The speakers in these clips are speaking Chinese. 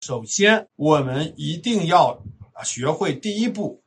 首先，我们一定要学会第一步，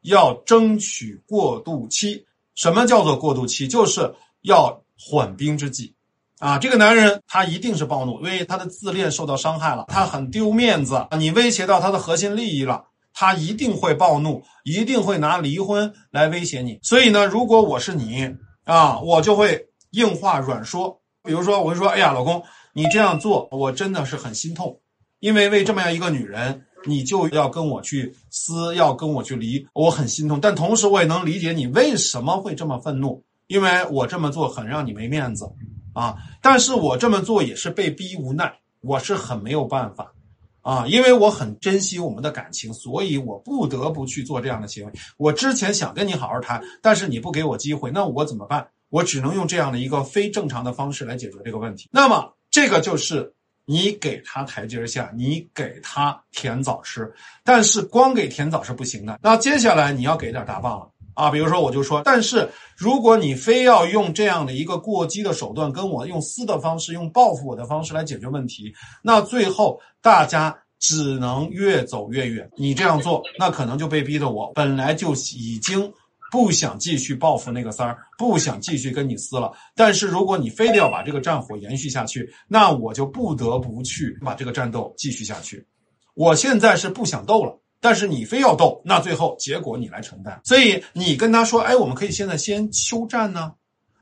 要争取过渡期。什么叫做过渡期？就是要缓兵之计。啊，这个男人他一定是暴怒，因为他的自恋受到伤害了，他很丢面子，你威胁到他的核心利益了，他一定会暴怒，一定会拿离婚来威胁你。所以呢，如果我是你啊，我就会硬话软说，比如说我会说，哎呀，老公，你这样做我真的是很心痛，因为为这么样一个女人，你就要跟我去撕，要跟我去离，我很心痛。但同时我也能理解你为什么会这么愤怒，因为我这么做很让你没面子。啊！但是我这么做也是被逼无奈，我是很没有办法，啊，因为我很珍惜我们的感情，所以我不得不去做这样的行为。我之前想跟你好好谈，但是你不给我机会，那我怎么办？我只能用这样的一个非正常的方式来解决这个问题。那么，这个就是你给他台阶下，你给他甜枣吃，但是光给甜枣是不行的。那接下来你要给点大棒了。啊，比如说我就说，但是如果你非要用这样的一个过激的手段跟我用撕的方式，用报复我的方式来解决问题，那最后大家只能越走越远。你这样做，那可能就被逼的我本来就已经不想继续报复那个三儿，不想继续跟你撕了。但是如果你非得要把这个战火延续下去，那我就不得不去把这个战斗继续下去。我现在是不想斗了。但是你非要斗，那最后结果你来承担。所以你跟他说：“哎，我们可以现在先休战呢。”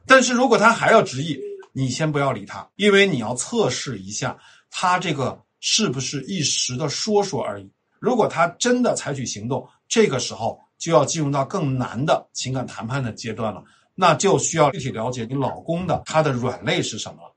但是如果他还要执意，你先不要理他，因为你要测试一下他这个是不是一时的说说而已。如果他真的采取行动，这个时候就要进入到更难的情感谈判的阶段了，那就需要具体了解你老公的他的软肋是什么了。